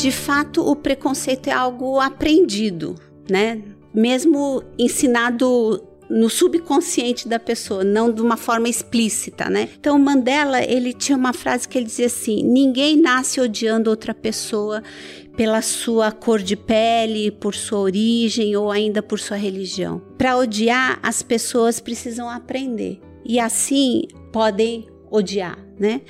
de fato o preconceito é algo aprendido, né? Mesmo ensinado no subconsciente da pessoa, não de uma forma explícita, né? Então Mandela, ele tinha uma frase que ele dizia assim: "Ninguém nasce odiando outra pessoa pela sua cor de pele, por sua origem ou ainda por sua religião. Para odiar, as pessoas precisam aprender e assim podem odiar, né?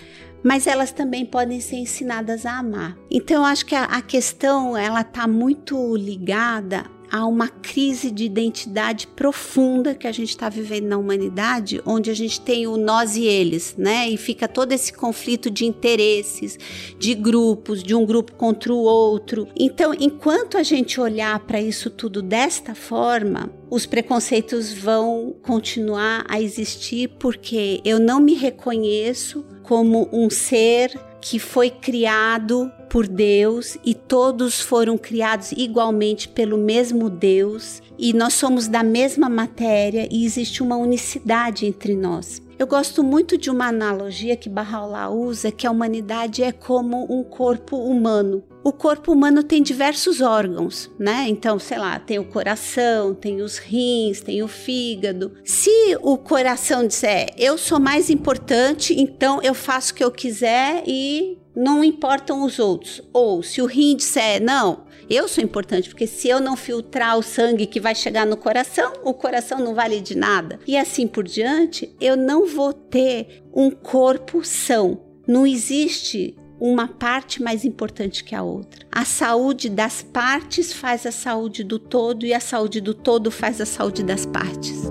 Mas elas também podem ser ensinadas a amar. Então, eu acho que a, a questão ela está muito ligada há uma crise de identidade profunda que a gente está vivendo na humanidade, onde a gente tem o nós e eles, né? E fica todo esse conflito de interesses, de grupos, de um grupo contra o outro. Então, enquanto a gente olhar para isso tudo desta forma, os preconceitos vão continuar a existir porque eu não me reconheço como um ser que foi criado por Deus e todos foram criados igualmente pelo mesmo Deus e nós somos da mesma matéria e existe uma unicidade entre nós. Eu gosto muito de uma analogia que Bahá'u'lláh usa, que a humanidade é como um corpo humano. O corpo humano tem diversos órgãos, né? Então, sei lá, tem o coração, tem os rins, tem o fígado. Se o coração disser, eu sou mais importante, então eu faço o que eu quiser e não importam os outros. Ou se o rim disser, não, eu sou importante, porque se eu não filtrar o sangue que vai chegar no coração, o coração não vale de nada. E assim por diante, eu não vou ter um corpo são. Não existe uma parte mais importante que a outra. A saúde das partes faz a saúde do todo e a saúde do todo faz a saúde das partes.